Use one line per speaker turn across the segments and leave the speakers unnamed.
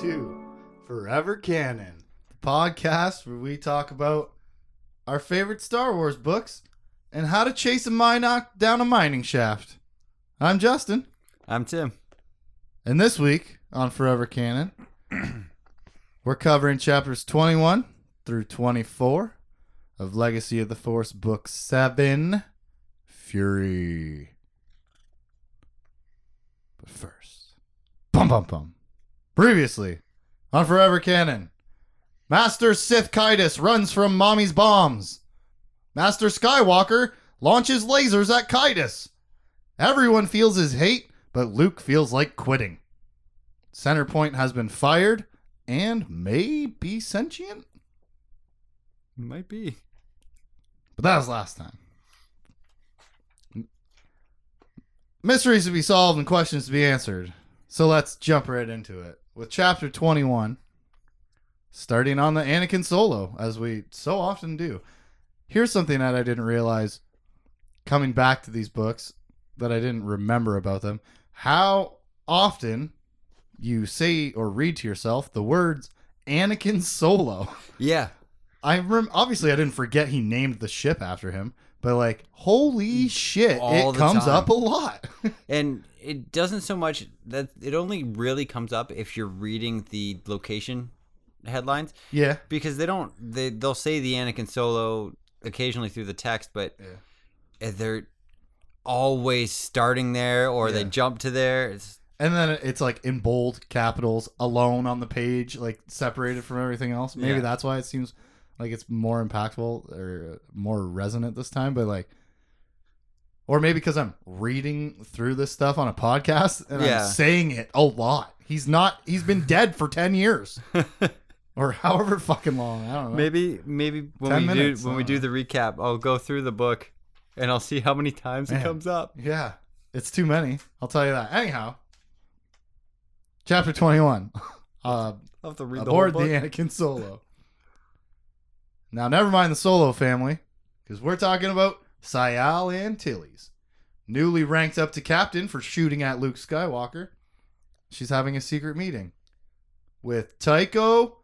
to Forever Canon, the podcast where we talk about our favorite Star Wars books and how to chase a mine down a mining shaft. I'm Justin,
I'm Tim.
and this week on Forever Canon, we're covering chapters 21 through 24 of Legacy of the Force, Book 7 Fury. But first, bum bum bum. Previously on Forever Canon, Master Sith Caedus runs from Mommy's bombs. Master Skywalker launches lasers at Caedus. Everyone feels his hate, but Luke feels like quitting. Centerpoint has been fired and may be sentient,
Might be.
but that was last time. Mysteries to be solved and questions to be answered. So let's jump right into it with chapter 21, starting on the Anakin solo, as we so often do. Here's something that I didn't realize coming back to these books that I didn't remember about them. How often you say or read to yourself the words Anakin solo.
Yeah.
I rem- obviously I didn't forget he named the ship after him, but like holy mm, shit,
All
it comes
time.
up a lot.
And it doesn't so much that it only really comes up if you're reading the location headlines
yeah.
because they don't they they'll say the Anakin solo occasionally through the text, but
Yeah.
Eh, they're always starting there or they jump to there. It's,
And then it's like in bold capitals, alone on the page, like separated from everything else. Maybe
Yeah.
that's why it seems like it's more impactful or more resonant this time. But like, or maybe because I'm reading through this stuff on a podcast and
Yeah.
I'm saying it a lot. He's not. He's been dead for ten years or however fucking long. I don't know.
maybe maybe when
10
we
minutes,
do when we
uh.
do the recap, I'll go through the book and I'll see how many times
Man.
it comes up.
Yeah, it's too many. I'll tell you that. Anyhow, chapter twenty-one. Uh,
I'll have to read the
aboard
whole
the. Anakin Solo. Now, never mind the Solo family, because we're talking about Sayal and Antilles, newly ranked up to captain for shooting at Luke Skywalker. She's having a secret meeting with Tycho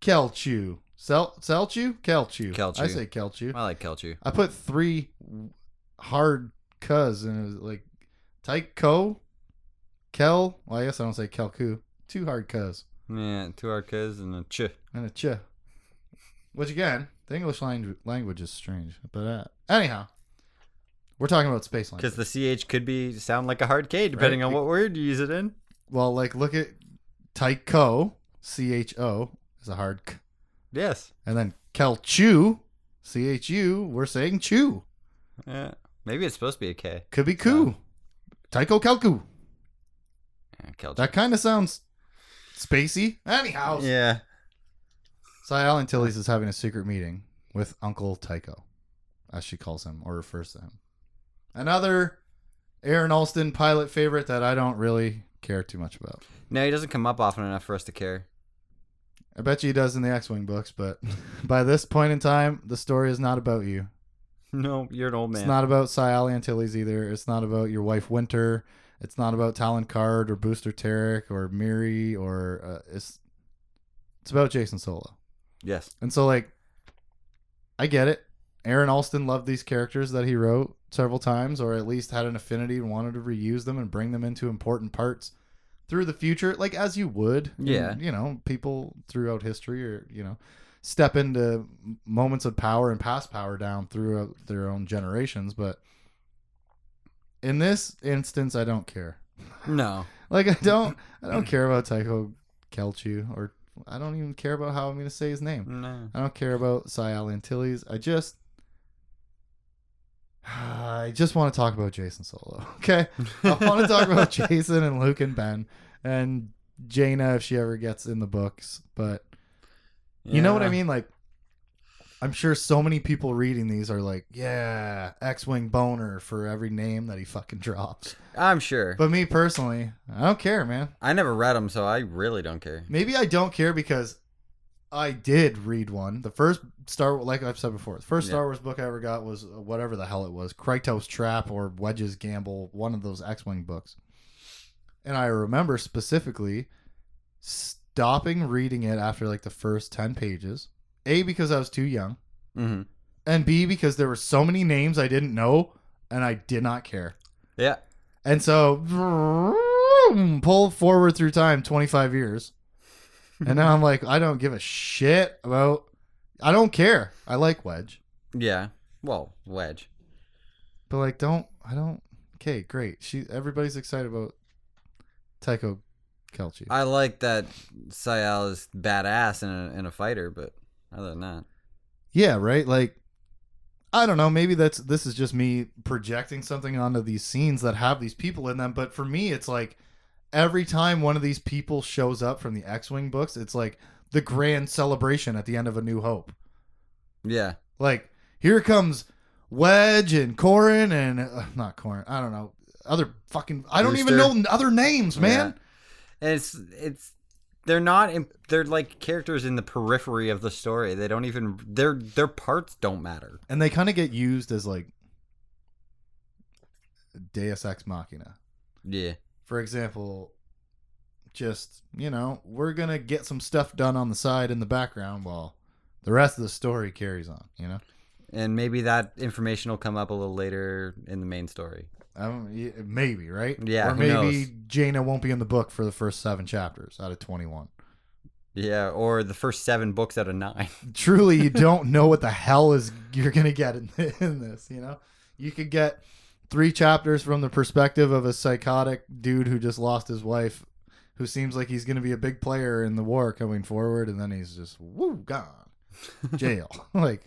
Kelchu. Sel Selchu? Kelchu.
Kelchu.
I say Kelchu.
I like Kelchu.
I put three hard cuz and it was like Tycho, Kel. Well, I guess I don't say Kelku. Two hard cuz
Yeah, two arcas and a ch.
and a ch. Which again, the English language language is strange. But uh, anyhow, we're talking about space language.
Because the ch could be sound like a hard k depending
Right.
on what word you use it in.
Well, like look at Tycho, C H O is a hard k,
Yes.
and then Kelchu, C H U. We're saying chew.
Yeah. Maybe it's supposed to be a k.
Could be ku. Tycho Kelku.
Yeah.
That kind of sounds spacey. Anyhow,
yeah.
Sayal Antilles is having a secret meeting with Uncle Tycho, as she calls him or refers to him. Another Aaron Alston pilot favorite that I don't really care too much about.
No, he doesn't come up often enough for us to care.
I bet you he does in the X-wing books, but by this point in time, the story is not about you.
No, you're an old man.
It's not about Sayal Antilles either. It's not about your wife Winter. It's not about Talon Karrde or Booster Terrik or Miri or uh, it's it's about Jacen Solo.
Yes.
And so like I get it. Aaron Alston loved these characters that he wrote several times or at least had an affinity and wanted to reuse them and bring them into important parts through the future like as you would. And,
Yeah.
you know, people throughout history or, you know, step into moments of power and pass power down throughout their own generations, but in this instance I don't care.
No.
Like I don't I don't care about Tycho Kelchu or I don't even care about how I'm going to say his name.
No.
I don't care about Sayal Antilles. I just I just want to talk about Jacen Solo. Okay? I want to talk about Jacen and Luke and Ben and Jaina if she ever gets in the books, but you know what I mean like I'm sure so many people reading these are like, yeah, X-wing boner for every name that he fucking drops.
I'm sure.
But me personally, I don't care, man.
I never read them, so I really don't care.
Maybe I don't care because I did read one. The first Star, like I've said before, the first
Yeah.
Star Wars book I ever got was uh, whatever the hell it was, Krytos Trap or Wedge's Gamble, one of those X-wing books. And I remember specifically stopping reading it after like the first 10 pages. A, because I was too young,
Mm-hmm.
and B, because there were so many names I didn't know and I did not care.
Yeah.
And so, pull forward through time 25 years. And now I'm like, I don't give a shit about. I don't care. I like Wedge.
Yeah. Well, Wedge.
But like, don't. I don't. Okay, great. She. Everybody's excited about Tycho Kelchi.
I like that Sayal is badass in a, in a fighter, but other than that,
Yeah, right. Like, I don't know. Maybe that's this is just me projecting something onto these scenes that have these people in them. But for me, it's like every time one of these people shows up from the X-wing books, it's like the grand celebration at the end of A New Hope.
yeah,
Like, here comes Wedge and Corin and uh, not Corin. I don't know other fucking. I don't even know other names, man.
and it's it's they're not in, they're like characters in the periphery of the story. They don't even their their parts don't matter.
And they kind of get used as like Deus Ex Machina.
Yeah,
For example, just you know, we're gonna get some stuff done on the side in the background while the rest of the story carries on. You know,
and maybe that information will come up a little later in the main story.
Um, maybe right?
Yeah,
or maybe? Jaina won't be in the book for the first seven chapters out of twenty-one.
Yeah, or the first seven books out of nine.
truly you don't know what the hell is you're gonna get in, in this you know you could get three chapters from the perspective of a psychotic dude who just lost his wife who seems like he's gonna be a big player in the war coming forward and then he's just woo gone jail like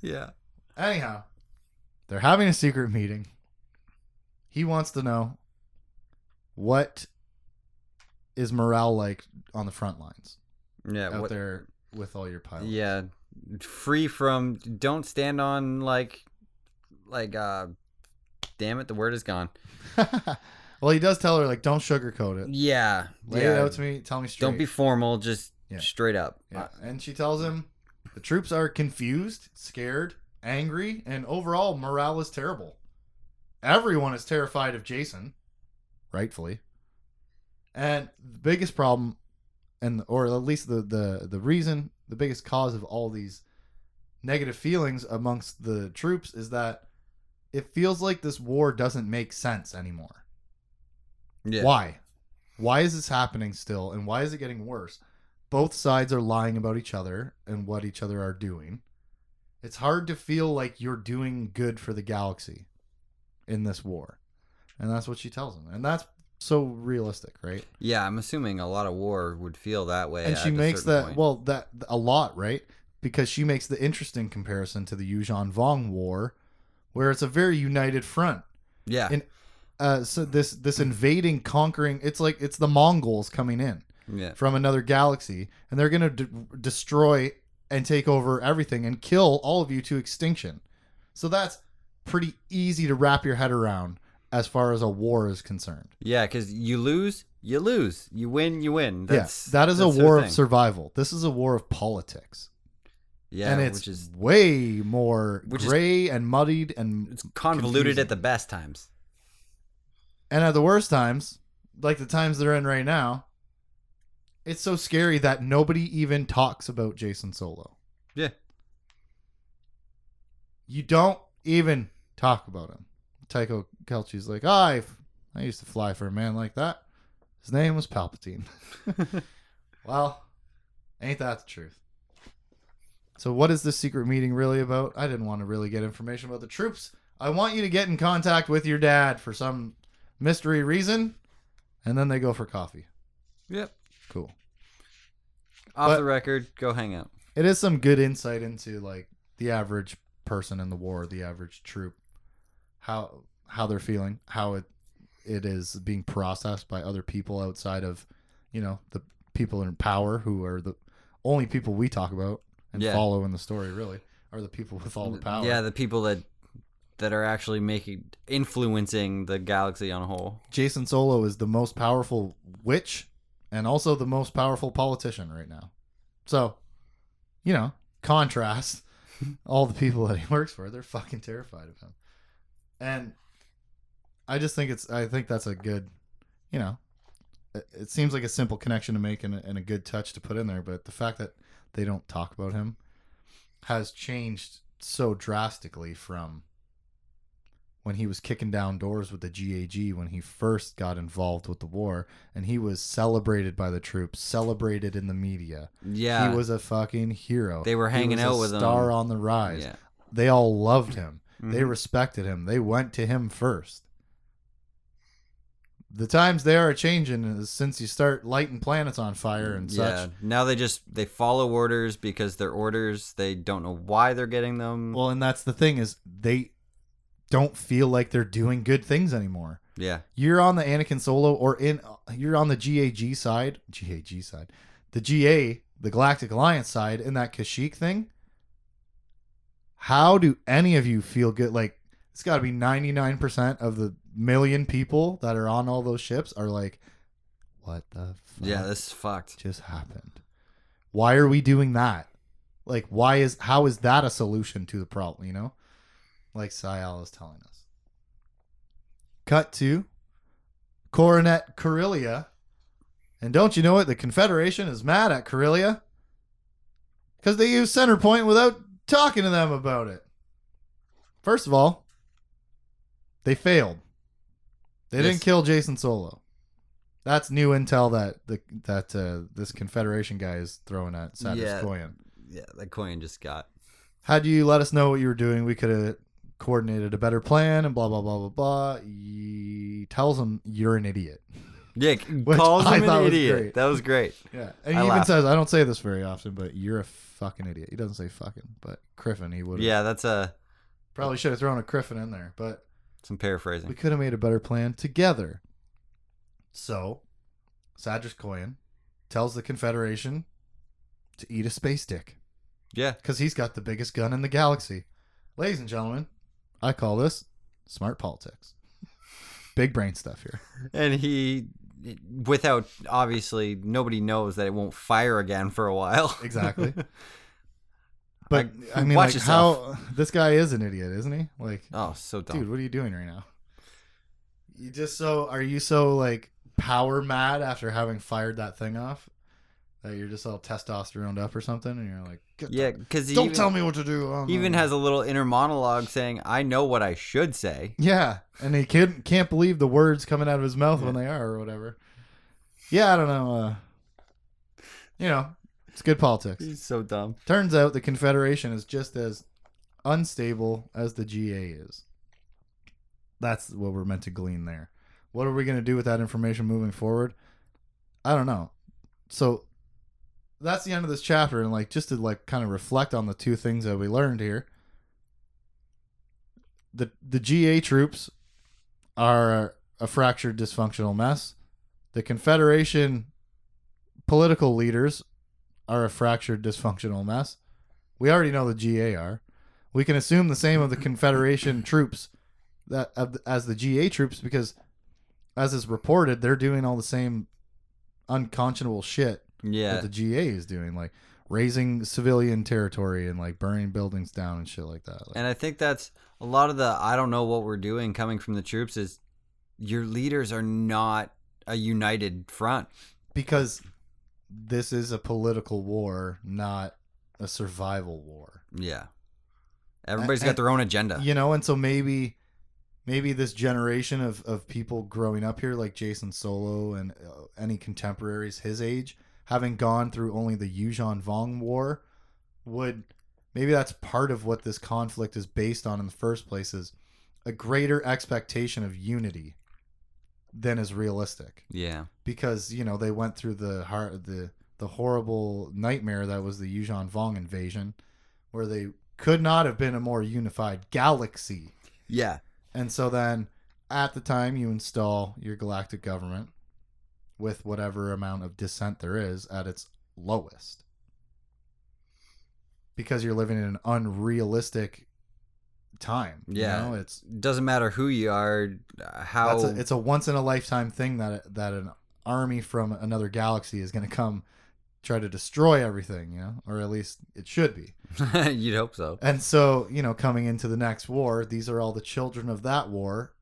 yeah,
anyhow they're having a secret meeting he wants to know what is morale like on the front lines
yeah.
out
what-
there with all your pilots
Yeah, free from don't stand on like like uh damn it the word is gone.
well, he does tell her like, don't sugarcoat it.
Yeah.
Lay
yeah.
it out to me. Tell me straight.
Don't be formal, just
Yeah.
straight up.
Yeah. And she tells him the troops are confused, scared, angry, and overall morale is terrible. Everyone is terrified of Jacen, rightfully. And the biggest problem, and or at least the the the reason, the biggest cause of all these negative feelings amongst the troops is that it feels like this war doesn't make sense anymore.
yeah.
Why? Why is this happening still? And why is it getting worse? Both sides are lying about each other and what each other are doing. It's hard to feel like you're doing good for the galaxy in this war. And that's what she tells him. And that's so realistic, right?
Yeah, I'm assuming a lot of war would feel that way.
and she makes that
point.
well that a lot, right? Because she makes the interesting comparison to the Yuuzhan Vong war where it's a very united front.
Yeah.
in- Uh so this this invading conquering it's like it's the Mongols coming in.
yeah.
from another galaxy, and they're going to de- destroy and take over everything and kill all of you to extinction. So that's pretty easy to wrap your head around as far as a war is concerned.
Yeah, because you lose, you lose. You win, you win. That's,
yes, that is a war of survival. This is a war of politics,
Yeah,
and it's
which is
way more
which is-
gray and muddied and
it's convoluted
confusing.
at the best times.
and at the worst times, like the times they're in right now. It's so scary that nobody even talks about Jacen Solo.
Yeah.
you don't even talk about him. Tycho Kelchi's like, oh, I, I used to fly for a man like that. His name was Palpatine. well, ain't that the truth? So, what is this secret meeting really about? I didn't want to really get information about the troops. I want you to get in contact with your dad for some mystery reason, and then they go for coffee.
Yep.
Cool.
Off
But-
the record, go hang out.
it is some good insight into like the average person in the war, the average troop, how how they're feeling, how it it is being processed by other people outside of, you know, the people in power who are the only people we talk about and
Yeah.
follow in the story. Really, are the people with all the power.
Yeah, the people that that are actually making influencing the galaxy on a whole.
Jacen Solo is the most powerful witch and also the most powerful politician right now. So, you know, contrast all the people that he works for, they're fucking terrified of him. And I just think it's I think that's a good, you know, it seems like a simple connection to make and, a- and a good touch to put in there, but the fact that they don't talk about him has changed so drastically from when he was kicking down doors with the GAG when he first got involved with the war and he was celebrated by the troops, celebrated in the media.
Yeah.
He was a fucking hero.
They were hanging out with him.
star on the rise.
yeah.
They all loved him. They
Mhm.
respected him. They went to him first. The times they are changing is since you start lighting planets on fire and
yeah.
such.
Now they just they follow orders because they're orders. They don't know why they're getting them.
Well, and that's the thing is they don't feel like they're doing good things anymore.
yeah.
You're on the Anakin Solo or in you're on the GAG side, GAG side, the GA, the Galactic Alliance side in that Kashyyyk thing. How do any of you feel good? Like it's got to be 99% of the million people that are on all those ships are like, what the fuck
Yeah. This is fucked.
just happened? Why are we doing that? Like, why is how is that a solution to the problem? You know, like Sayal is telling us. Cut to Coronet Corellia, and don't you know it? The Confederation is mad at Corellia because they used Center Point without talking to them about it. First of all, they failed. They
Yes.
didn't kill Jacen Solo. That's new intel that the that uh, this Confederation guy is throwing at Sadras
Yeah.
Koyan.
Yeah. That coin just got.
Had you let us know what you were doing, we could have coordinated a better plan and blah blah blah blah blah. He tells him you're an idiot.
Yeah. Calls
I
him an idiot.
great.
That was great.
Yeah, and
I
he even
laughed.
says, "I don't say this very often, but you're a fucking idiot." He doesn't say fucking, but Criffin he would.
Yeah. That's a
probably should have thrown a Criffin in there, but
some paraphrasing.
we could have made a better plan together. So, Sadras Koyan tells the Confederation to eat a space dick.
Yeah.
because he's got the biggest gun in the galaxy. Ladies and gentlemen, I call this smart politics. Big brain stuff here.
And he, without obviously, nobody knows that it won't fire again for a while.
Exactly. But
I-
I, mean, like, how this guy is an idiot, isn't he? Like,
oh, so dumb.
dude, what are you doing right now? You just so are you so like power mad after having fired that thing off that you're just all testosterone up or something, and you're like,
yeah, because
don't
even,
tell me what to do.
Even
no."
has a little inner monologue saying, "I know what I should say."
Yeah, and he can't can't believe the words coming out of his mouth when they are or whatever. Yeah, I don't know. Uh, you know, it's good politics.
He's so dumb.
Turns out the Confederation is just as unstable as the GA is. That's what we're meant to glean there. What are we going to do with that information moving forward? I don't know. So that's the end of this chapter and like just to like kind of reflect on the two things that we learned here. The the GA troops are a fractured dysfunctional mess. The Confederation political leaders are a fractured dysfunctional mess. We already know the GA are. We can assume the same of the Confederation troops that as the GA troops because as is reported, they're doing all the same unconscionable shit
Yeah,
that the GA is doing, like raising civilian territory and like burning buildings down and shit like that. Like,
and I think that's a lot of the I don't know what we're doing coming from the troops is your leaders are not a united front.
because this is a political war, not a survival war.
Yeah, everybody's
and-
got their own agenda.
you know and so maybe maybe this generation of, of people growing up here like jason solo and uh, any contemporaries his age having gone through only the Yuuzhan Vong war would maybe that's part of what this conflict is based on in the first place is a greater expectation of unity than is realistic.
Yeah,
because you know they went through the the the horrible nightmare that was the Yuuzhan Vong invasion where they could not have been a more unified galaxy.
Yeah,
and so then at the time you install your galactic government with whatever amount of dissent there is at its lowest. Because you're living in an unrealistic time. you
Yeah.
know? it's
doesn't matter who you are, how
that's a, it's a once in a lifetime thing that that an army from another galaxy is going to come try to destroy everything, you know, or at least it should be.
you'd hope so.
And so, you know, coming into the next war, these are all the children of that war.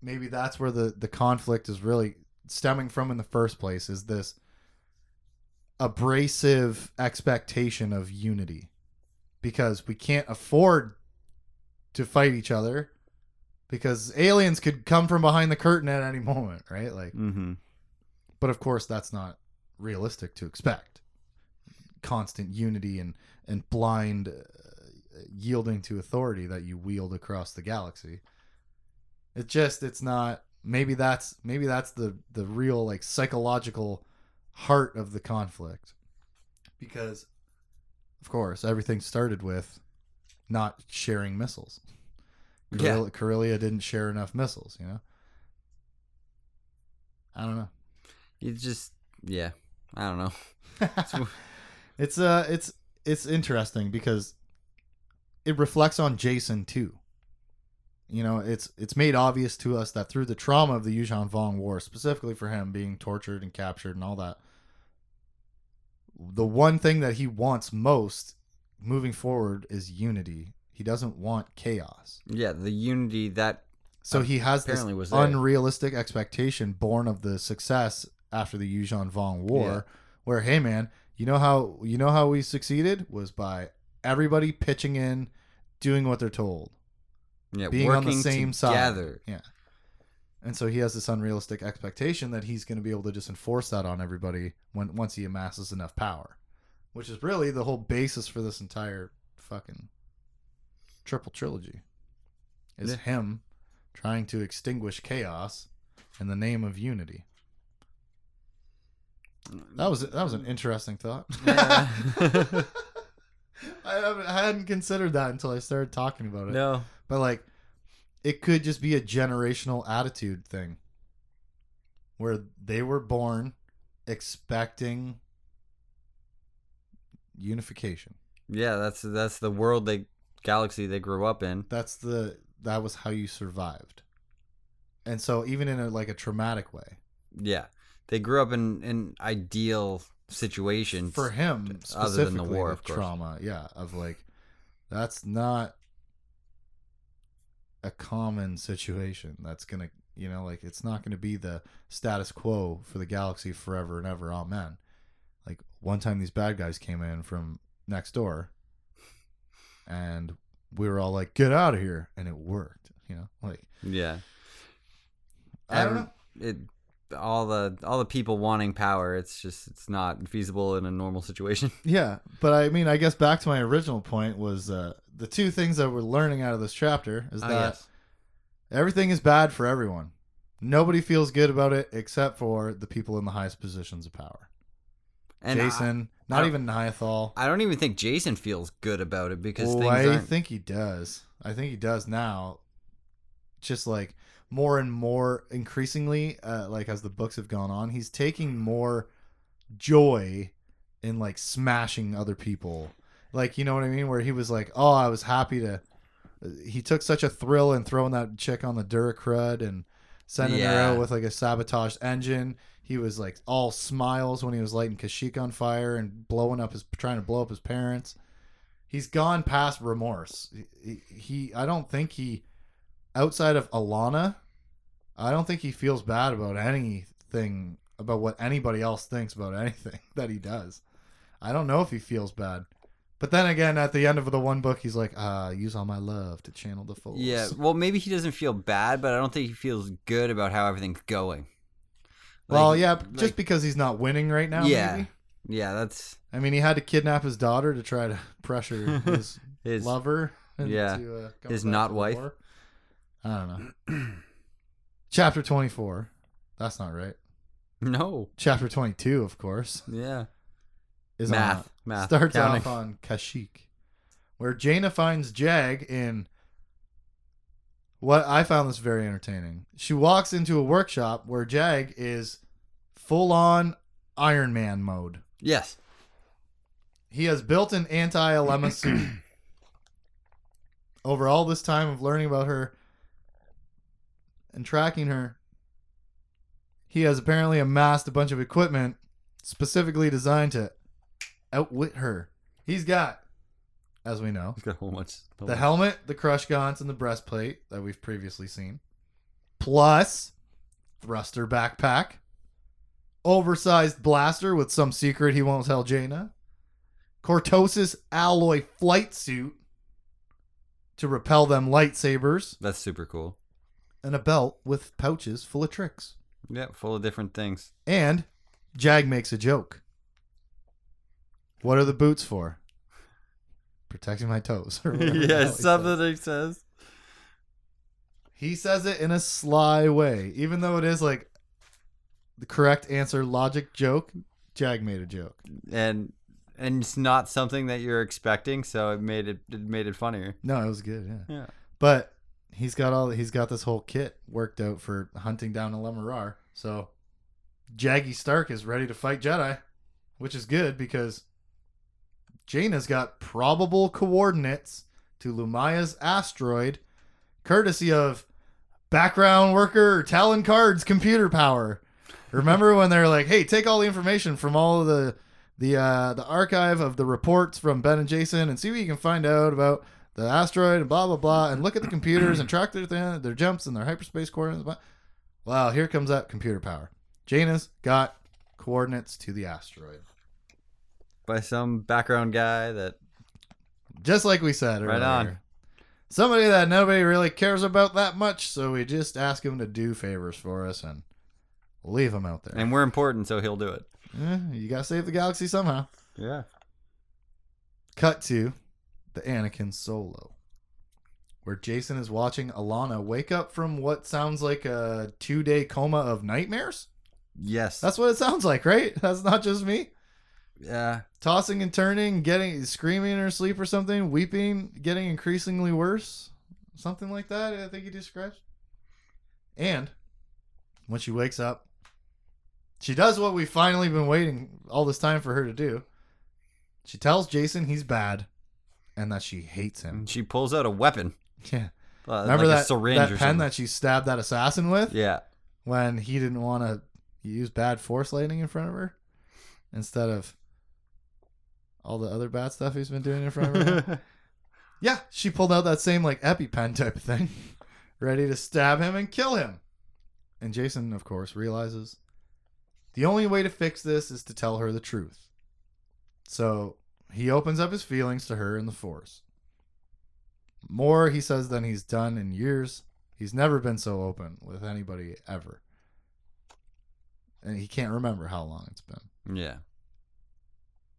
Maybe that's where the the conflict is really stemming from in the first place is this abrasive expectation of unity because we can't afford to fight each other because aliens could come from behind the curtain at any moment, right? Like
Mm-hmm.
but of course that's not realistic to expect. Constant unity and and blind uh, yielding to authority that you wield across the galaxy. It just it's not maybe that's maybe that's the the real like psychological heart of the conflict. Because of course everything started with not sharing missiles.
Yeah.
Corellia, Corellia didn't share enough missiles, you know. I don't know.
You just yeah. I don't know.
it's uh it's it's interesting because it reflects on Jason too. You know, it's it's made obvious to us that through the trauma of the Yuuzhan Vong War, specifically for him being tortured and captured and all that, the one thing that he wants most moving forward is unity. He doesn't want chaos.
Yeah, the unity that
So he has this
was there.
unrealistic expectation born of the success after the Yuuzhan Vong War, where hey man, you know how you know how we succeeded was by everybody pitching in, doing what they're told,
yeah,
being on the same side.
together.
Yeah. And so he has this unrealistic expectation that he's going to be able to just enforce that on everybody when once he amasses enough power, which is really the whole basis for this entire fucking triple trilogy. Is
Yeah.
him trying to extinguish chaos in the name of unity. That was that was an interesting thought.
Yeah.
I, I hadn't considered that until I started talking about it.
no.
But like, it could just be a generational attitude thing, where they were born expecting unification.
Yeah, that's that's the world they galaxy they grew up in.
That's the that was how you survived, and so even in a like a traumatic way
Yeah. They grew up in an ideal situation.
for him
other than the war, of course.
trauma. Yeah, of like that's not a common situation. That's gonna you know like it's not gonna be the status quo for the galaxy forever and ever. Amen. Like one time these bad guys came in from next door, and we were all like, "Get out of here!" and it worked. You know, like
Yeah.
I don't know.
It all the all the people wanting power, it's just it's not feasible in a normal situation.
Yeah, but I mean, I guess back to my original point was uh, the two things that we're learning out of this chapter is
Ah,
that everything is bad for everyone. Nobody feels good about it except for the people in the highest positions of power.
And
Jacen,
I
not
don't-
even Niathal.
I, don't even think Jacen feels good about it because
Oh,
things
I
aren't.
think he does. I think he does now. Just like more and more increasingly, uh, like as the books have gone on, he's taking more joy in like smashing other people. Like you know what I mean? Where he was like, "Oh, I was happy to." He took such a thrill in throwing that chick on the Duracrud and sending her out with like a sabotaged engine. He was like all smiles when he was lighting Kashyyyk on fire and blowing up his trying to blow up his parents he's gone past remorse. He, he, I don't think he, outside of Allana, I don't think he feels bad about anything about what anybody else thinks about anything that he does. I don't know if he feels bad. But then again, at the end of the one book, he's like, "Ah, use all my love to channel the force."
Yeah, well, maybe he doesn't feel bad, but I don't think he feels good about how everything's going.
Well,
Like-
yeah,
like-
just because he's not winning right now.
Yeah.
Maybe.
yeah, that's
I mean, he had to kidnap his daughter to try to pressure his
his.
lover.
yeah,
uh, going
his not wife.
war. I don't know. Chapter twenty four. That's not right.
No,
Chapter twenty two, of course,
yeah,
is
math,
on,
math.
starts
counting.
off on Kashyyyk, where Jaina finds Jag in. What I found this very entertaining. She walks into a workshop where Jag is full on Iron Man mode.
Yes,
He has built an anti-Alema suit. Over all this time of learning about her and tracking her, he has apparently amassed a bunch of equipment specifically designed to outwit her. He's got, as we know,
he's got a whole bunch. whole
the
bunch.
helmet, the crush gaunts, and the breastplate that we've previously seen, plus thruster backpack, oversized blaster with some secret he won't tell Jaina, Cortosis alloy flight suit to repel them lightsabers,
That's super cool.
and a belt with pouches full of tricks.
Yeah, full of different things.
And Jag makes a joke. What are the boots for? Protecting my toes. or whatever the
yeah,
says.
something he says.
He says it in a sly way, even though it is like the correct answer, logic joke. Jag made a joke.
And and it's not something that you're expecting, so it made it it made it funnier.
No, it was good. Yeah,
Yeah.
but he's got all he's got this whole kit worked out for hunting down Alema Rar. So Jaggy Stark is ready to fight Jedi, which is good because Jaina's got probable coordinates to Lumiya's asteroid, courtesy of background worker Talon Karrde's computer power. Remember when they're like, "Hey, take all the information from all the the uh, the archive of the reports from Ben and Jacen and see what you can find out about the asteroid and blah blah blah, and look at the computers and track their th- their jumps and their hyperspace coordinates." Wow, here comes that computer power. Jaina's got coordinates to the asteroid,
By some background guy that
just like we said earlier.
Right on.
Somebody that nobody really cares about that much, so we just ask him to do favors for us and leave him out there.
and we're important, so he'll do it.
Eh, you gotta save the galaxy somehow.
Yeah.
Cut to the Anakin solo, where Jacen is watching Allana wake up from what sounds like a two day coma of nightmares.
Yes.
That's what it sounds like, right? That's not just me.
Yeah.
Tossing and turning, getting screaming in her sleep or something, weeping, getting increasingly worse. Something like that, I think he describes. And when she wakes up, she does what we've finally been waiting all this time for her to do. She tells Jacen he's bad and that she hates him.
She pulls out a weapon.
Yeah.
Uh,
Remember
like
that,
syringe
that pen
something.
that she stabbed that assassin with
Yeah.
when he didn't want to use bad force lightning in front of her instead of all the other bad stuff he's been doing in front of her? yeah, she pulled out that same like EpiPen type of thing, ready to stab him and kill him. And Jacen, of course, realizes the only way to fix this is to tell her the truth. So he opens up his feelings to her in the Force. More, he says, than he's done in years. He's never been so open with anybody ever. And he can't remember how long it's been.
yeah.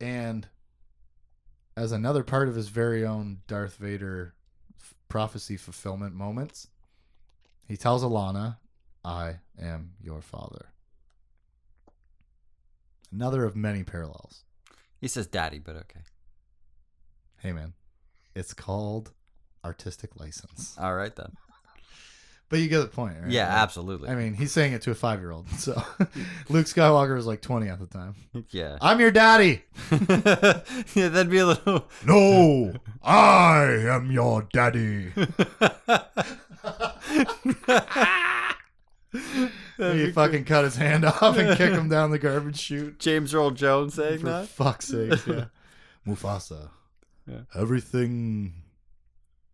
And as another part of his very own Darth Vader f- prophecy fulfillment moments, he tells Allana, I am your father. Another of many parallels.
He says daddy, but okay.
Hey, man, it's called artistic license.
All right then.
But you get the point, right?
Yeah,
Like,
absolutely.
I mean, he's saying it to a five year old. So Luke Skywalker was like 20 at the time.
yeah.
I'm your daddy.
yeah, that'd be a little.
No, I am your daddy. he fucking cut his hand off and kick him down the garbage chute.
James Earl Jones saying
For
that.
fuck's sake, yeah. Mufasa.
Yeah.
Everything.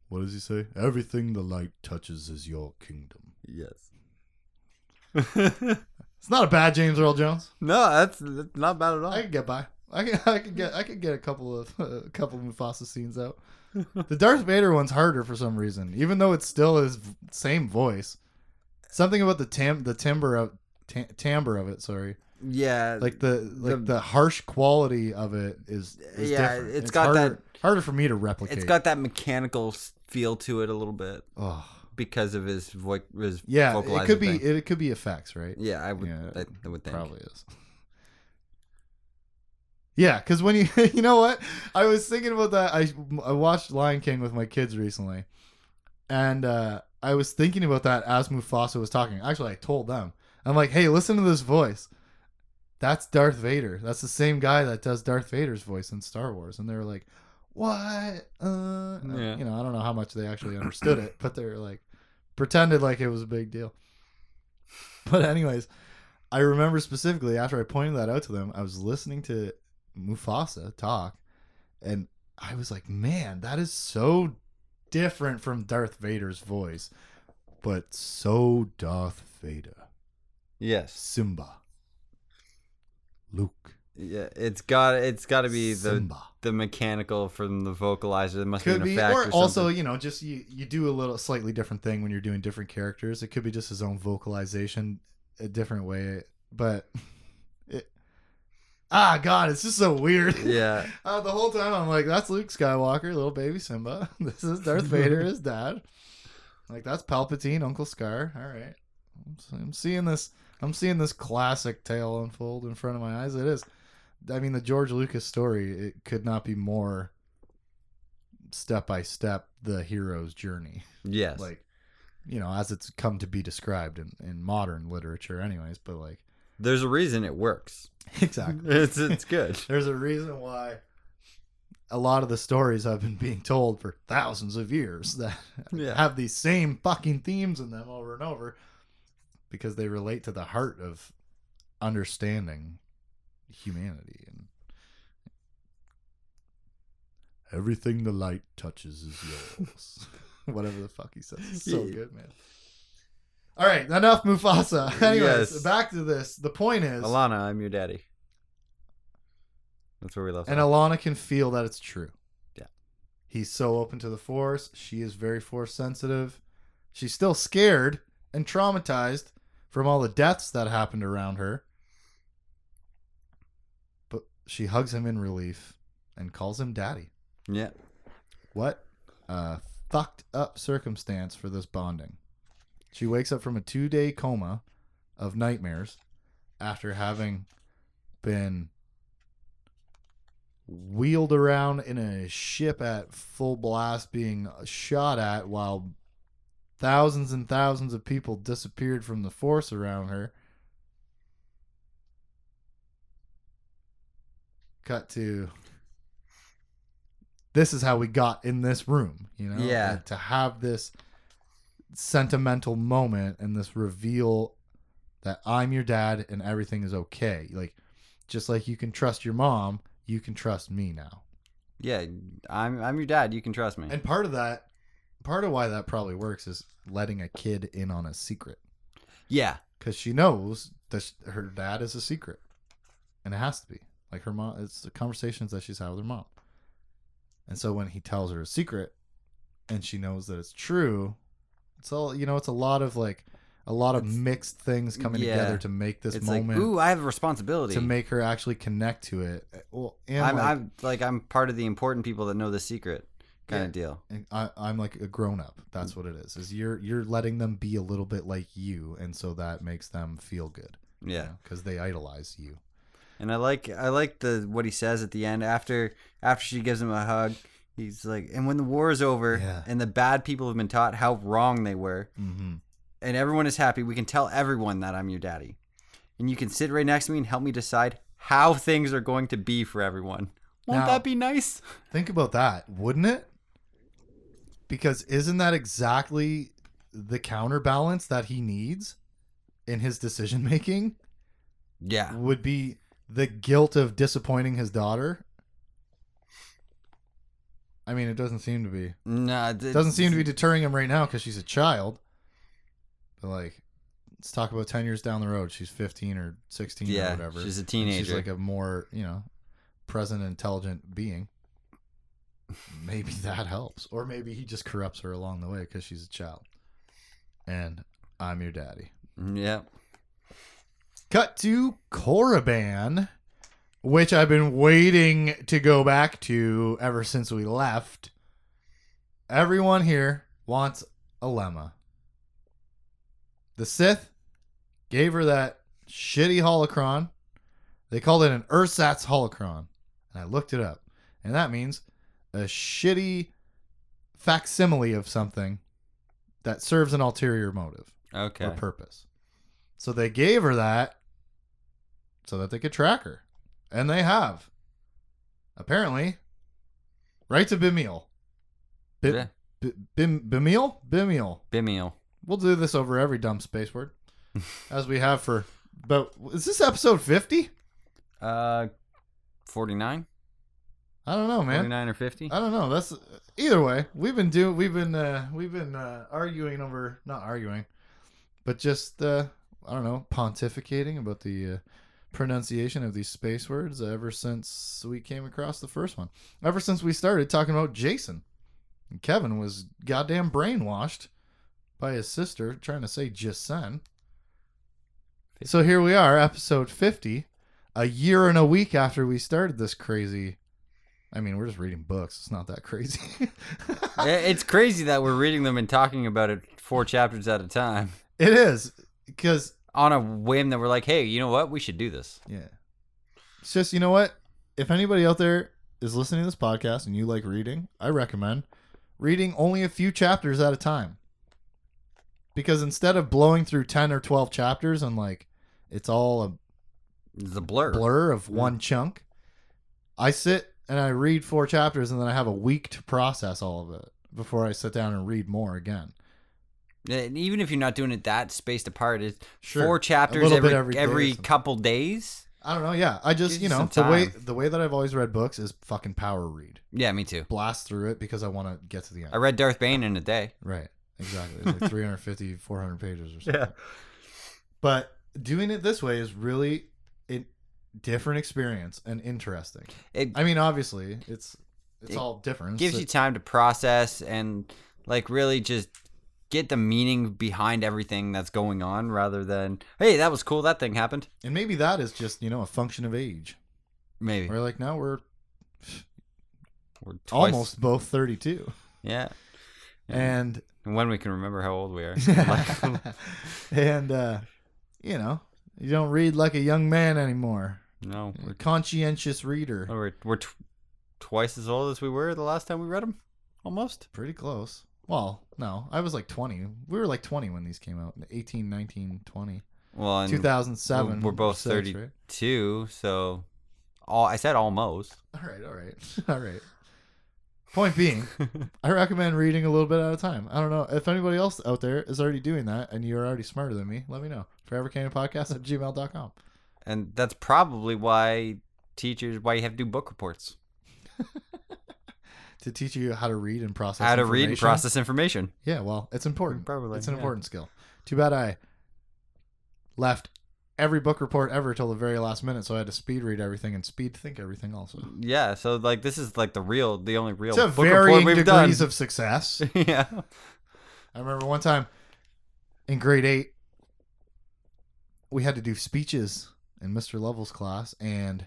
What does he say? Everything the light touches is your kingdom.
Yes.
It's not a bad James Earl Jones.
no, that's, that's not bad at all.
I can get by. I can, I could get I could get a couple of a couple of Mufasa scenes out. The Darth Vader one's harder for some reason, even though it's still his same voice. Something about the tam the timbre of tam- timbre of it. Sorry,
yeah,
like the like
the-
the, harsh quality of it is, is
Yeah,
different.
it's got
harder, harder for me to replicate.
it's got that mechanical s- feel to it a little bit
oh
because of his voice. his
yeah, it could be
thing.
it, could be effects, right?
yeah, I would.
Yeah,
I, I would think.
Probably is. Yeah, because when you you know what I was thinking about that I I watched Lion King with my kids recently, and uh, I was thinking about that as Mufasa was talking. Actually, I told them I'm like, hey, listen to this voice. That's Darth Vader. That's the same guy that does Darth Vader's voice in Star Wars, and they were like, what? Uh,
Yeah.
You know, I don't know how much they actually understood it, but they were like, pretended like it was a big deal. But anyways, I remember specifically after I pointed that out to them, I was listening to Mufasa talk, and I was like, man, that is so different from Darth Vader's voice, but so Darth Vader.
Yes.
Simba. Luke.
Yeah, it's got it's got to be the
Simba.
the mechanical from the vocalizer. There must
Could
be
be,
an effect
or
or,
also you know, just you you do a little slightly different thing when you're doing different characters. It could be just his own vocalization, a different way, but it. Ah, God, it's just so weird.
Yeah,
Uh, the whole time I'm like, that's Luke Skywalker, little baby Simba. This is Darth Vader, his dad. Like that's Palpatine, Uncle Scar. All right, I'm seeing this. I'm seeing this classic tale unfold in front of my eyes. It is. I mean, the George Lucas story. It could not be more step by step the hero's journey.
yes,
Like, you know, as it's come to be described in, in modern literature, anyways. But like,
there's a reason it works.
exactly.
It's it's good.
There's a reason why a lot of the stories have been being told for thousands of years that
Yeah.
have these same fucking themes in them over and over because they relate to the heart of understanding humanity and everything the light touches is yours. Whatever the fuck he says. It's so
Yeah.
good, man. All right, enough Mufasa. Anyways,
Yes.
back to this. The point is
Allana, I'm your daddy. That's where we left
And
off.
Allana can feel that it's true.
Yeah.
He's so open to the force. She is very force sensitive. She's still scared and traumatized from all the deaths that happened around her. She hugs him in relief and calls him daddy.
Yeah,
What a fucked up circumstance for this bonding. She wakes up from a two day coma of nightmares after having been wheeled around in a ship at full blast being shot at while thousands and thousands of people disappeared from the force around her. Cut to this is how we got in this room, you know?
Yeah.
And to have this sentimental moment and this reveal that I'm your dad and everything is okay. Like just like you can trust your mom, you can trust me now.
yeah. I'm I'm your dad. You can trust me.
And part of that part of why that probably works is letting a kid in on a secret
yeah,
cuz she knows that her dad is a secret. And it has to be. Like her mom it's the conversations that she's had with her mom. And so when he tells her a secret and she knows that it's true, it's all you know, it's a lot of like a lot of
It's-
mixed things coming
yeah.
together to make this
it's
moment
like, ooh, I have a responsibility.
to make her actually connect to it. Eh, well, and
I'm
like,
I'm like I'm part of the important people that know the secret kind
Yeah.
of deal.
and I, I'm like a grown up. That's mm. what it is. Is you're you're letting them be a little bit like you, and so that makes them feel good.
Yeah.
because they idolize you.
And I like I like the what he says at the end after after she gives him a hug. He's like, and when the war is over
Yeah.
and the bad people have been taught how wrong they were,
Mm-hmm.
and everyone is happy, we can tell everyone that I'm your daddy, and you can sit right next to me and help me decide how things are going to be for everyone. Won't
Now-
that be nice?
Think about that, wouldn't it? Because isn't that exactly the counterbalance that he needs in his decision making?
Yeah.
Would be the guilt of disappointing his daughter. I mean, it doesn't seem to be.
No,
It doesn't seem to be deterring him right now because she's a child. But like, let's talk about ten years down the road. She's fifteen or sixteen
Yeah,
or whatever.
she's a teenager.
She's like a more you know present, intelligent being. Maybe that helps, or maybe he just corrupts her along the way because she's a child. And I'm your daddy.
Mm, yeah.
Cut to Korriban, which I've been waiting to go back to ever since we left. Everyone here wants a lemma. The Sith gave her that shitty holocron. They called it an ersatz holocron. And I looked it up. And that means a shitty facsimile of something that serves an ulterior motive
Okay.
or purpose. So they gave her that so that they could track her. And they have. Apparently. Right to Bimil. Bi-
Yeah.
B- Bim- Bimil? Bimil.
Bimiel.
We'll do this over every dumb space word. as we have for. But is this episode 50?
Uh, 49?
I don't know, man.
49 or 50?
I don't know. That's either way. We've been doing. We've been. Uh, we've been uh, arguing over. Not arguing, but just. Uh, I don't know. Pontificating about the uh, pronunciation of these space words ever since we came across the first one. Ever since we started talking about Jason. And Kevin was goddamn brainwashed by his sister trying to say Jason. So here we are, episode 50, a year and a week after we started this crazy. I mean, we're just reading books. It's not that crazy.
it's crazy that we're reading them and talking about it four chapters at a time
it is because
on a whim that we're like, hey, you know what? We should do this.
Yeah. It's just, you know what? If anybody out there is listening to this podcast and you like reading, I recommend reading only a few chapters at a time. Because instead of blowing through 10 or 12 chapters and like it's all a
a blur.
blur of mm. one chunk, I sit and I read four chapters and then I have a week to process all of it before I sit down and read more again.
And even if you're not doing it that spaced apart, it's
Sure.
four chapters
little
every
every
every,
day or something.
couple days.
I don't know. Yeah. I just,
Gives
you
you
know,
some
the way the way that I've always read books is fucking power read.
Yeah, me too.
Blast through it because I want to get to the end.
I read Darth Bane in a day.
Right. Exactly. It's like 350, 400 pages or something. Yeah. But doing it this way is really a different experience and interesting.
It
I mean, obviously, it's it's
It
all different.
gives
So-
you time to process and like really just get the meaning behind everything that's going on rather than hey that was cool that thing happened.
And maybe that is just you know a function of age.
maybe.
We're like now we're
We're twice-
almost both 32,
yeah.
And
and when we can remember how old we are.
And uh, you know you don't read like a young man anymore.
no. We're,
a conscientious reader.
we're, we're tw- twice as old as we were the last time we read them almost.
Pretty close. Well, no, I was like 20. We were like 20 when these came out. 18, 19, 20.
well and
2007.
we're both
six,
30.
right?
so all I said almost
All right, all right, all right. Point being, I recommend reading a little bit at a time. I don't know if anybody else out there is already doing that and you're already smarter than me. Let me know. Forever Canon Podcast at gmail.com.
and that's probably why teachers why you have to do book reports
To teach you how to read and process.
how to read and
information.
process information
Yeah, well, it's important.
Probably,
it's an
yeah.
important skill. Too bad I left every book report ever till the very last minute, so I had to speed read everything and speed think everything also.
Yeah, so like this is like the real, the only real
To
book
varying
report we've done.
degrees of success.
yeah,
I remember one time in grade eight, we had to do speeches in Mr. Lovell's class, and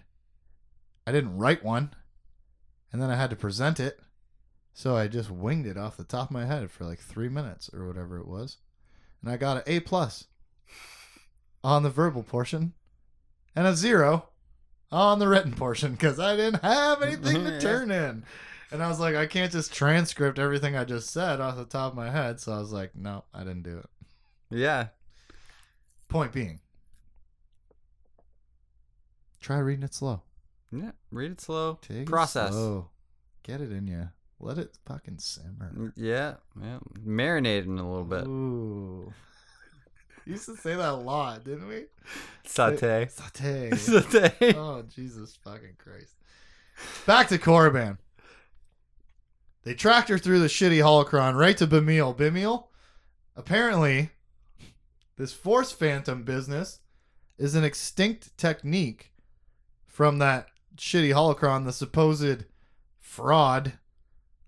I didn't write one, and then I had to present it, so I just winged it off the top of my head for like three minutes or whatever it was, and I got an A plus on the verbal portion, and a zero on the written portion because I didn't have anything to turn in. And I was like, I can't just transcript everything I just said off the top of my head. So I was like, no, I didn't do it.
yeah.
Point being, try reading it slow.
Yeah, read it slow.
Take
Process.
it slow. Get it in you. Let it fucking simmer.
Mm, yeah, yeah. Marinate in a little bit.
Ooh. Used to say that a lot, didn't we?
Saute.
Saute.
Saute.
oh, Jesus fucking Christ. Back to Korriban. They tracked her through the shitty holocron right to Bemil. Bemil, apparently, this Force Phantom business is an extinct technique from that shitty holocron, the supposed fraud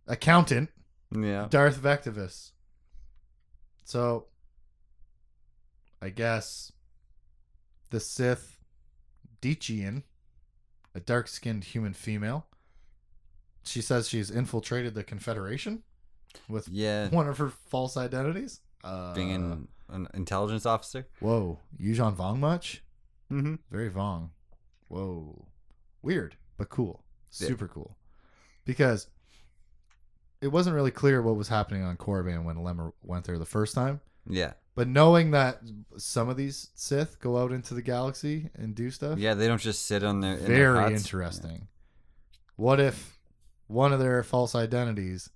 accountant,
Yeah.
Darth Vectivus. So, I guess the Sith Dician, a dark skinned human female, she says she's infiltrated the Confederation with
Yeah.
one of her false identities. Uh,
Being an, an intelligence officer.
Whoa. Yuuzhan Vong much?
Mm-hmm.
Very Vong. Whoa. Weird, but cool.
Yeah.
Super cool. Because it wasn't really clear what was happening on Korriban when Lemmer went there the first time.
Yeah.
But knowing that some of these Sith go out into the galaxy and do stuff,
Yeah, they don't just sit on their in their
very
huts.
interesting. What if one of their false identities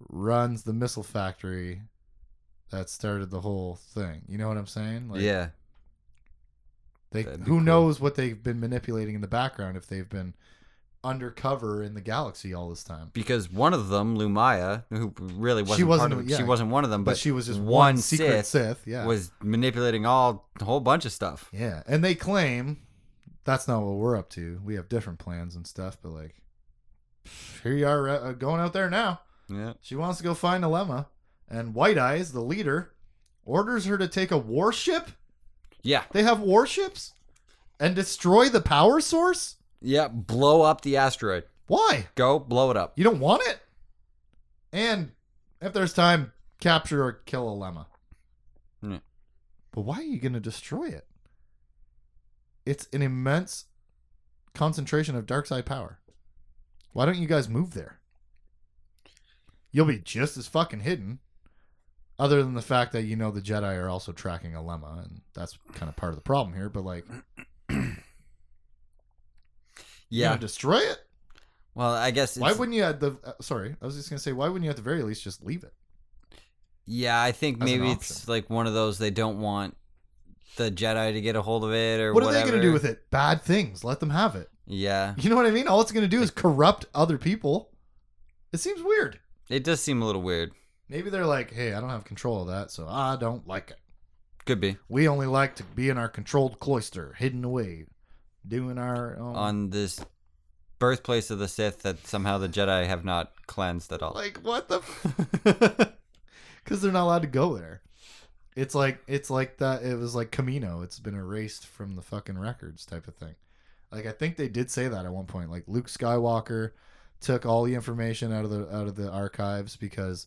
runs the missile factory that started the whole thing? You know what I'm saying? Like,
yeah.
They, who
cool.
knows what they've been manipulating in the background if they've been undercover in the galaxy all this time.
because one of them, Lumiya, who really wasn't,
wasn't-
part of,
yeah.
she wasn't one of them,
But,
but,
she was just
one
one, secret
Sith
Sith. yeah.
was manipulating all a whole bunch of stuff.
yeah. And they claim that's not what we're up to. We have different plans and stuff, but like here you are uh, going out there now.
Yeah.
She wants to go find Alema, and White Eyes, the leader, orders her to take a warship.
Yeah.
They have warships and destroy the power source.
Yeah. Blow up the asteroid.
Why?
Go blow it up.
You don't want it. And if there's time, capture or kill Alema.
Yeah.
But why are you going to destroy it? It's an immense concentration of dark side power. Why don't you guys move there? You'll be just as fucking hidden. Other than the fact that you know the Jedi are also tracking Alema, and that's kind of part of the problem here. But like, you
Yeah.
gonna destroy it.
Well, I guess.
Why wouldn't you? At the uh, sorry, I was just gonna say, why wouldn't you at the very least just leave it?
Yeah, I think
as an
maybe it's
option?
like one of those they don't want the Jedi to get a hold of it or
What are
whatever.
they gonna do with it? Bad things. Let them have it.
Yeah,
You know what I mean? All it's gonna do is corrupt other people. It seems weird.
it does seem a little weird.
Maybe they're like, hey, I don't have control of that, so I don't like it.
Could be
We only like to be in our controlled cloister, hidden away, doing our own.
on this birthplace of the Sith that somehow the Jedi have not cleansed at all.
like what the? Because they're not allowed to go there. It's like it's like that. It was like Kamino. It's been erased from the fucking records, type of thing. Like I think they did say that at one point. Like Luke Skywalker took all the information out of the out of the archives because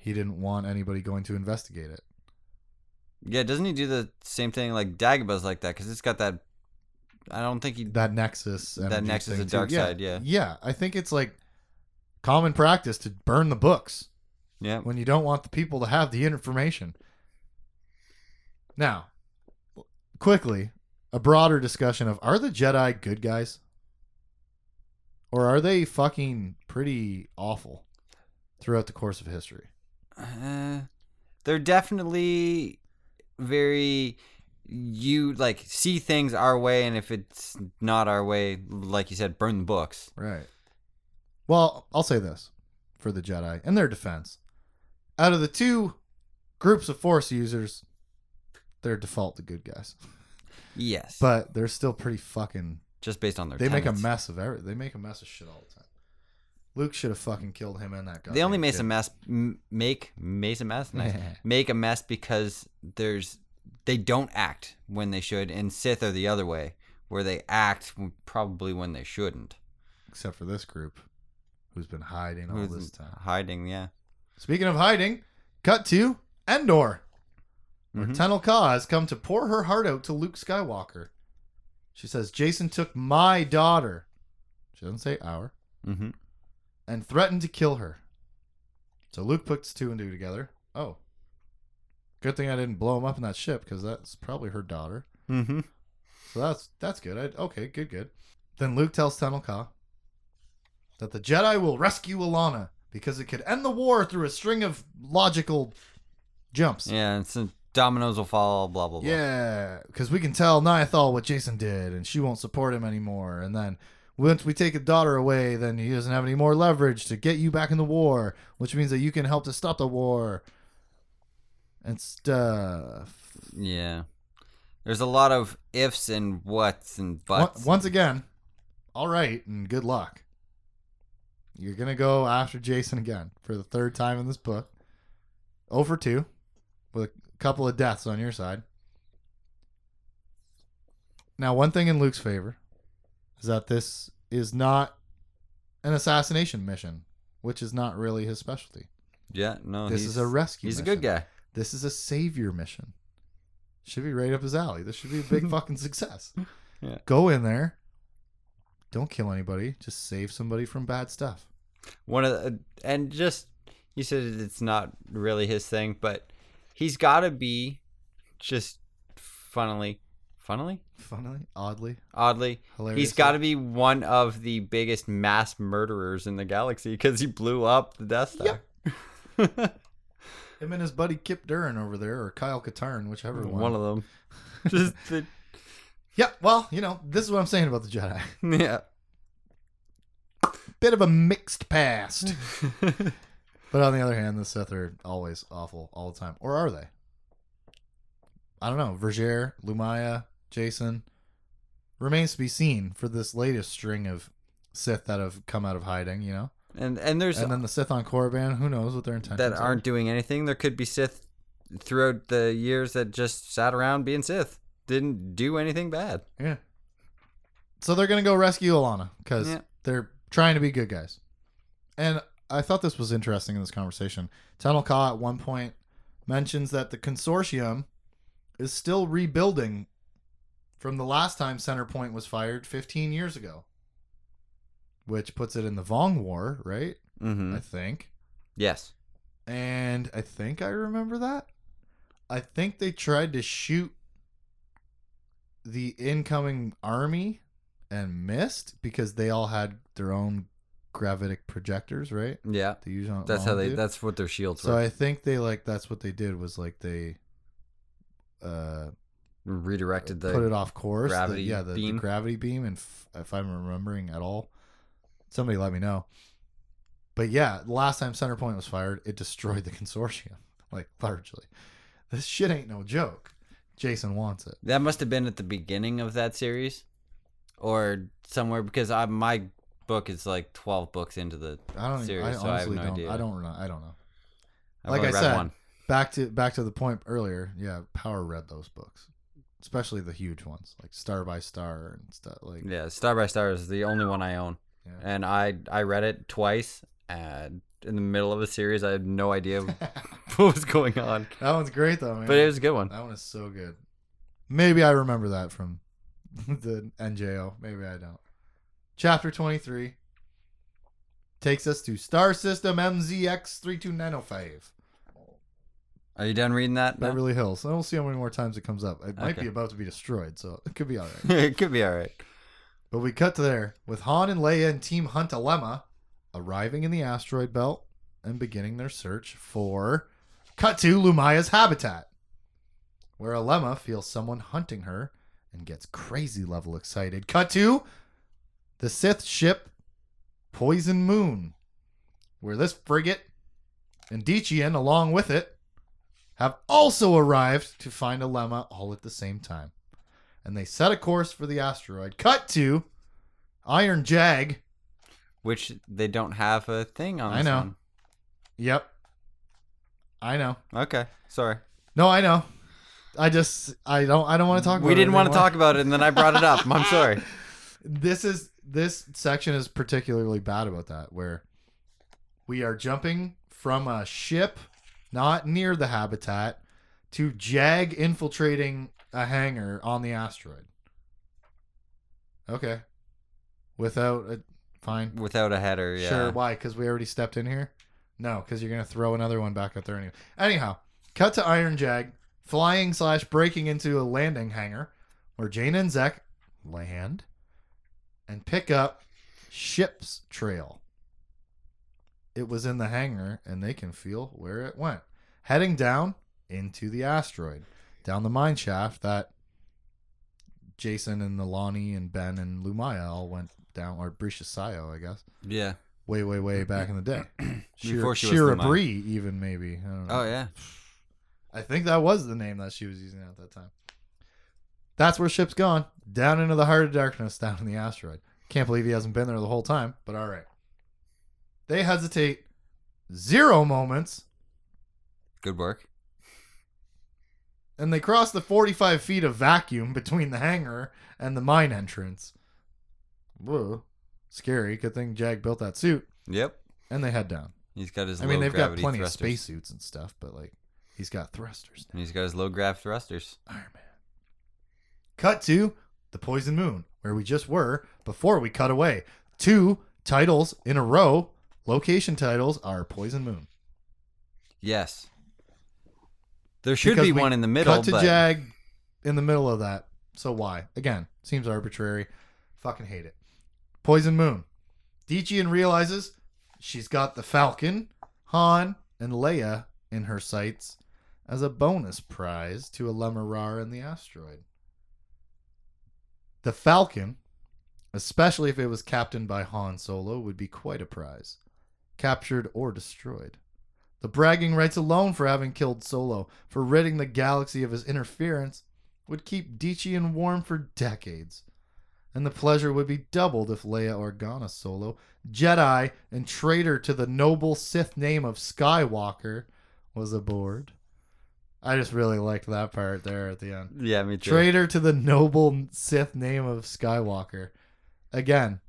he didn't want anybody going to investigate it.
yeah, doesn't he do the same thing like Dagobah's like that because it's got that. I don't think he.
That Nexus.
That
energy
Nexus
thing,
of
too.
dark side, yeah.
Yeah, I think it's like common practice to burn the books.
Yeah,
when you don't want the people to have the information. Now, quickly, a broader discussion of are the Jedi good guys? Or are they fucking pretty awful throughout the course of history?
Uh, they're definitely very you like see things our way and if it's not our way like you said burn the books
Right. Well, I'll say this for the Jedi in their defense. Out of the two groups of Force users, they're default the good guys.
yes
But they're still pretty fucking
just based on their
They make a mess of every. They make a mess of shit all the time. Luke should have fucking killed him and that guy.
they only make a mess m- make make a mess nice. make a mess because there's they don't act when they should and Sith are the other way where they act probably when they shouldn't
Except for this group, who's been hiding all
Who's
this time.
hiding yeah
Speaking of hiding, cut to Endor. Where
Mhm.
Tenel Ka has come to pour her heart out to Luke Skywalker. She says, Jacen took my daughter. She doesn't say our.
mm-hmm.
And threatened to kill her. So Luke puts two and two together. Oh. Good thing I didn't blow him up in that ship because that's probably her daughter.
Mm-hmm.
So that's that's good. I, okay, good, good. Then Luke tells Tenel Ka that the Jedi will rescue Allana because it could end the war through a string of logical jumps.
yeah and some dominoes will fall blah blah blah
Yeah, because we can tell Niathal what Jacen did, and she won't support him anymore. And then once we take a daughter away, then he doesn't have any more leverage to get you back in the war, which means that you can help to stop the war and stuff.
Yeah. There's a lot of ifs and whats and buts.
Once again, all right, and good luck. You're gonna go after Jacen again for the third time in this book. Oh Over two, with a couple of deaths on your side. Now, one thing in Luke's favor is that this is not an assassination mission, which is not really his specialty.
Yeah, no.
this is a rescue.
He's a good guy.
This is a savior mission. Should be right up his alley. This should be a big fucking success.
Yeah.
Go in there. Don't kill anybody. Just save somebody from bad stuff.
One of the, and just you said it's not really his thing, but he's got to be just funnily, funnily,
Funnily, oddly,
oddly,
hilarious.
he's got to be one of the biggest mass murderers in the galaxy because he blew up the Death Star.
him and his buddy Kyp Durron over there, or Kyle Katarn, whichever one.
one of them. just the,
yeah. Well, you know, this is what I'm saying about the Jedi.
yeah.
bit of a mixed past. but on the other hand, the Sith are always awful all the time. Or are they? I don't know. Vergere, Lumiya, Jacen. Remains to be seen for this latest string of Sith that have come out of hiding, you know?
And and there's
And then the Sith on Korriban, who knows what their intentions
that
are.
aren't doing anything. There could be Sith throughout the years that just sat around being Sith, didn't do anything bad.
Yeah. So they're gonna go rescue Allana because
Yeah.
they're trying to be good guys. And I thought this was interesting in this conversation. Tenel Ka at one point mentions that the consortium is still rebuilding from the last time Centerpoint was fired 15 years ago, which puts it in the Vong War, right?
Mm-hmm.
I think.
Yes.
And I think I remember that. I think they tried to shoot the incoming army and missed because they all had their own gravitic projectors, right?
Yeah.
They use on
That's how they.
do.
That's what their shields are.
So
were.
I think they like that's what they did was like they uh
Redirected the.
put it off course. the-
gravity
yeah, the, the gravity beam. And f- if I'm remembering at all, somebody let me know. But yeah, last time Centerpoint was fired, it destroyed the consortium, like largely. This shit ain't no joke. Jacen wants it.
That must have been at the beginning of that series, or somewhere because I my book is like twelve books into the.
I don't.
Series,
I
so I have no
don't.
idea.
I don't know. I don't know.
I've
Like I said,
one.
Back to back to the point earlier. Yeah, Power read those books, especially the huge ones like Star by Star and stuff. Like
Yeah, Star by Star is the only one I own,
yeah.
and I I read it twice. And in the middle of a series, I had no idea what was going on,
that one's great though, man.
but it was a good one.
That one is so good. Maybe I remember that from the NJO. Maybe I don't. Chapter 23 takes us to Star System MZX 32905.
Are you done reading that? now?
Beverly Hills. I don't see how many more times it comes up. It might
Okay.
be about to be destroyed, so it could be all right.
it could be all right.
But we cut to there with Han and Leia and Team Hunt Alema arriving in the asteroid belt and beginning their search for cut to Lumiya's habitat, where Alema feels someone hunting her and gets crazy level excited. Cut to the Sith ship Poison Moon, where this frigate and Dician, along with it, have also arrived to find Alema all at the same time. And they set a course for the asteroid. Cut to Iron Jag.
Which they don't have a thing on.
I know.
one.
Yep. I know.
Okay, sorry.
No, I know. I just I don't I don't want to talk
We
it
didn't want to talk about it, and then I brought it up. I'm sorry.
this is this section is particularly bad about that where we are jumping from a ship not near the habitat to jag infiltrating a hangar on the asteroid okay without a fine
Without a header, yeah.
Sure. Why? Because we already stepped in here? No, because you're gonna throw another one back up there anyway. Anyhow, cut to Iron Jag flying slash breaking into a landing hangar where Jaina and Zek land and pick up ship's trail. It was in the hangar, and they can feel where it went, heading down into the asteroid, down the mine shaft that Jacen and Alani and Ben and Lumiya all went down, or Brisha Syo, I guess
Yeah.
way, way, way mm-hmm. back in the day. Shira,
Before she was
Shira
Lumiya.
Brie, even maybe. I don't know.
Oh yeah.
I think that was the name that she was using at that time. That's where ship's gone down into the heart of darkness, down in the asteroid. Can't believe he hasn't been there the whole time, but all right. They hesitate zero moments,
Good work.
And they cross the 45 feet of vacuum between the hangar and the mine entrance. Whoa, scary. Good thing Jag built that suit,
Yep.
and they head down.
He's got his.
I mean, they've got plenty
thrusters.
of spacesuits and stuff, but like, he's got thrusters now.
And he's got his low grav thrusters.
Iron Man. Cut to the Poison Moon, where we just were before we cut away. Two titles in a row. Location titles are Poison Moon.
Yes. There should
Because
be one in the middle,
Cut to
but
Jag in the middle of that. So why? Again, seems arbitrary. Fucking hate it. Poison Moon. Dician realizes she's got the Falcon, Han, and Leia in her sights as a bonus prize to Alema Rar in the asteroid. The Falcon especially if it was captained by Han Solo, would be quite a prize, captured or destroyed. The bragging rights alone for having killed Solo, for ridding the galaxy of his interference, would keep Dician warm for decades. And the pleasure would be doubled if Leia Organa Solo, Jedi and traitor to the noble Sith name of Skywalker, was aboard. I just really liked that part there at the end.
Yeah, me too.
Traitor to the noble Sith name of Skywalker. Again,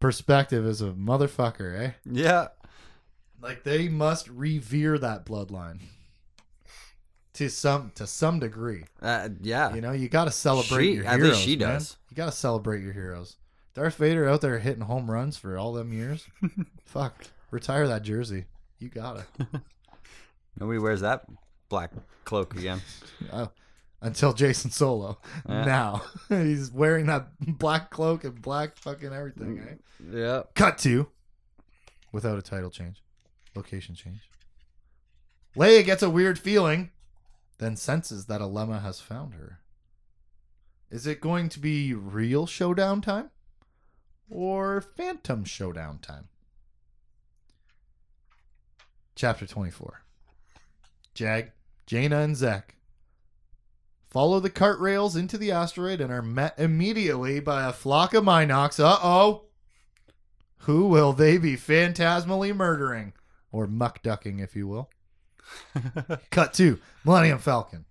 perspective is a motherfucker, eh?
yeah.
Like they must revere that bloodline to some to some degree.
Uh, yeah.
You know, you got to celebrate
She-
your
at least she
man.
does.
You got to celebrate your heroes. Darth Vader out there hitting home runs for all them years. Fuck, retire that jersey. You gotta.
Nobody wears that black cloak again.
Oh, until Jacen Solo.
Yeah.
Now he's wearing that black cloak and black fucking everything. Eh?
Yeah.
Cut to without a title change, location change. Leia gets a weird feeling, then senses that Alema has found her. Is it going to be real showdown time or phantom showdown time? Chapter 24. Jag, Jaina, and Zek follow the cart rails into the asteroid and are met immediately by a flock of Mynocks. Uh oh. Who will they be phantasmally murdering? Or muck ducking, if you will. Cut two Millennium Falcon.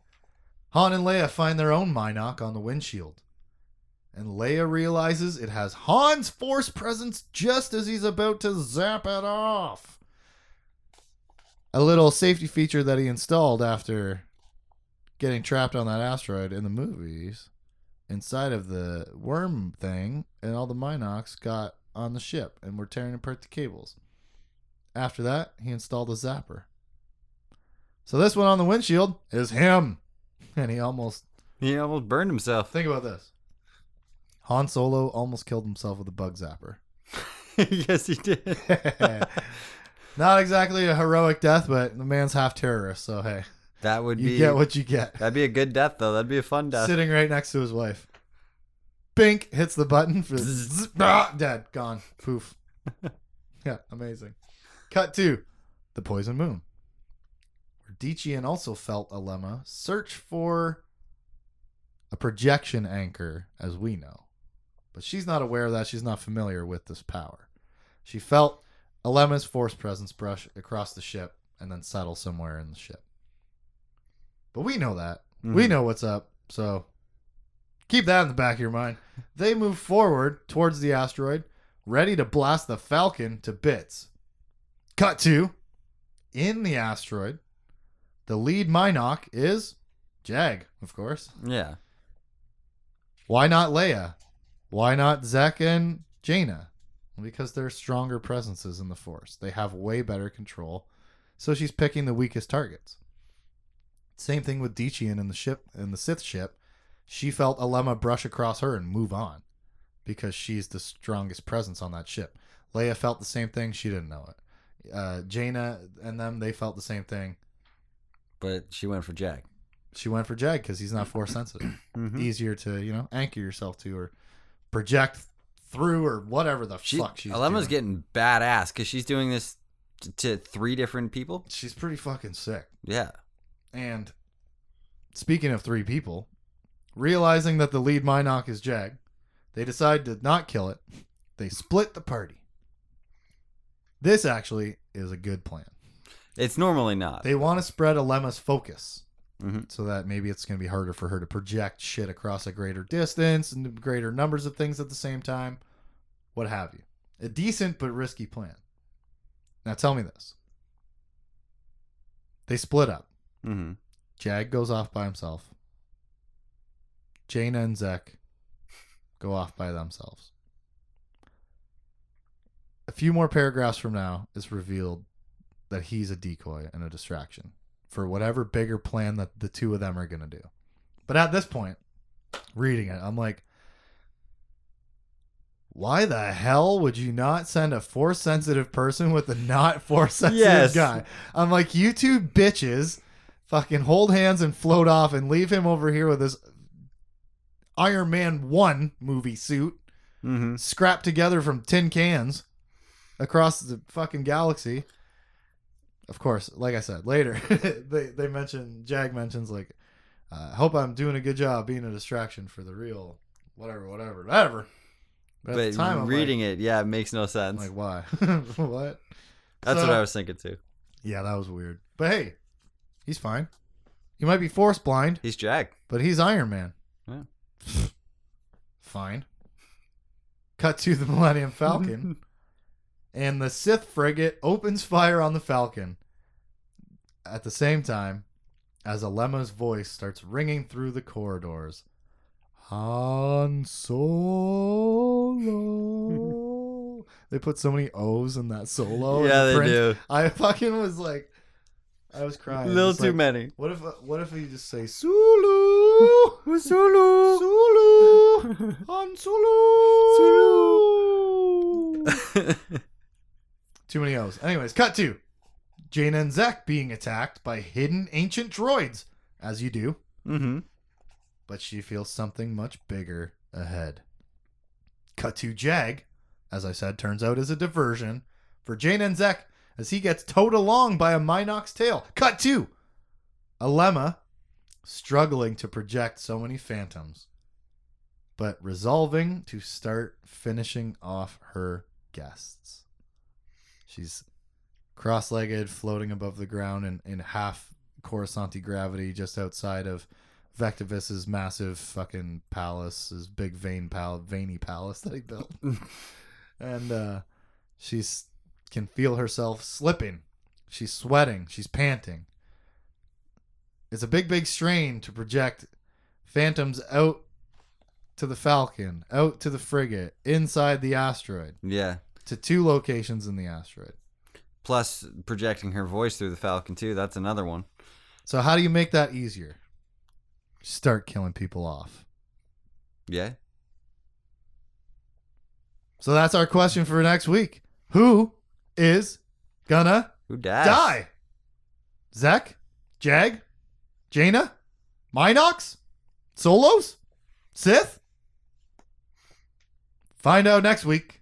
Han and Leia find their own Mynock on the windshield. And Leia realizes it has Han's force presence just as he's about to zap it off. A little safety feature that he installed after getting trapped on that asteroid in the movies inside of the worm thing, and all the Mynocks got on the ship and were tearing apart the cables. After that, he installed a zapper. So this one on the windshield is him. And he almost
he almost burned himself.
think about this. Han Solo almost killed himself with a bug zapper.
yes, he did.
Not exactly a heroic death, but the man's half terrorist, so hey,
That would
you
be.
get what you get.
That'd be a good death, though. That'd be a fun death.
Sitting right next to his wife. Bink hits the button for zzz, ah, dead, gone, poof. yeah, amazing. Cut to the Poison Moon, where Dician also felt Alema search for a projection anchor, as we know, but she's not aware of that. She's not familiar with this power. She felt Alema's force presence brush across the ship and then settle somewhere in the ship. But we know that. We
Mhm.
know what's up. So keep that in the back of your mind. They move forward towards the asteroid, ready to blast the Falcon to bits. Cut to in the asteroid. The lead Mynock is Jag, of course.
Yeah.
Why not Leia? Why not Zek and Jaina? Because they're stronger presences in the Force. They have way better control. So she's picking the weakest targets. Same thing with Dician in the ship in the Sith ship. She felt Alema brush across her and move on because she's the strongest presence on that ship. Leia felt the same thing. She didn't know it. Uh, Jaina and them, they felt the same thing.
But she went for Jack.
She went for Jag because he's not force sensitive.
Mhm.
Easier to you know anchor yourself to or project through or whatever the
She,
fuck she's
Alema's
doing.
getting badass because she's doing this t- to three different people.
She's pretty fucking sick.
Yeah.
And speaking of three people, realizing that the lead Mynock is Jag, they decide to not kill it. They split the party. This actually is a good plan.
It's normally not.
They want to spread Alema's focus
Mhm.
so that maybe it's going to be harder for her to project shit across a greater distance and greater numbers of things at the same time, what have you. A decent but risky plan. Now tell me this. They split up.
Mhm.
Jag goes off by himself. Jaina and Zek go off by themselves. A few more paragraphs from now, it's revealed that he's a decoy and a distraction for whatever bigger plan that the two of them are going to do. But at this point, reading it, I'm like, why the hell would you not send a force sensitive person with a not force sensitive
Yes.
guy? I'm like, you two bitches fucking hold hands and float off and leave him over here with his Iron Man 1 movie suit
Mm-hmm.
scrapped together from tin cans across the fucking galaxy. Of course, like I said, later they they mention Jag mentions like, uh, "Hope I'm doing a good job being a distraction for the real, whatever, whatever, whatever." But,
But
time, I'm
reading it, yeah, it makes no sense.
like, like why? what?
That's
So-
what I was thinking too.
Yeah, that was weird. But hey, he's fine. He might be force blind,
He's Jack.
but he's Iron Man.
Yeah.
Fine. Cut to the Millennium Falcon, and the Sith frigate opens fire on the Falcon. At the same time, as Alema's voice starts ringing through the corridors. Han Solo. they put so many O's in that solo.
yeah,
the
they
print.
do.
I fucking was like, I was crying.
A
little
too
like,
many.
What if what if you just say Sulu?
Sulu.
Sulu. Han Solo. Sulu. Too many O's. Anyways, cut to Jaina and Zek being attacked by hidden ancient droids, as you do,
mm-hmm.
but she feels something much bigger ahead. Cut to Jag, as I said, turns out is a diversion for Jaina and Zek as he gets towed along by a Mynock's tail. Cut to Alema struggling to project so many phantoms, but resolving to start finishing off her guests. She's cross legged, floating above the ground in, in half Coruscanti gravity just outside of Vectivus's massive fucking palace, his big vein pal- veiny palace that he built. and uh, can feel herself slipping. She's sweating. She's panting. It's a big, big strain to project phantoms out to the Falcon, out to the frigate, inside the asteroid,
Yeah.
To two locations in the asteroid.
Plus projecting her voice through the Falcon too. That's another one.
So how do you make that easier? Start killing people off.
Yeah.
So that's our question for next week. Who is gonna
Who dies?
die? Zek? Jag? Jaina? Mynocks? Solos? Sith? Find out next week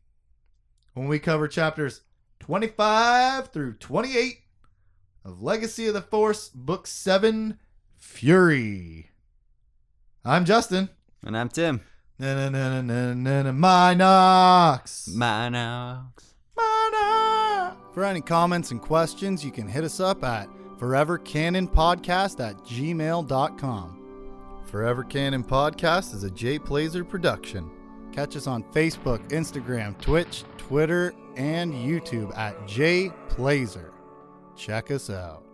when we cover chapters 25 through 28 of Legacy of the Force, Book 7 Fury. I'm Justin.
And I'm Tim.
Na na na na na na Mynocks.
Mynocks.
Mynocks.
For any comments and questions, you can hit us up at forevercanonpodcast at gmail.com.
Forever Canon Podcast is a Jay Plazer production.
Catch us on Facebook, Instagram, Twitch, Twitter, and YouTube at jplazer. Check us out.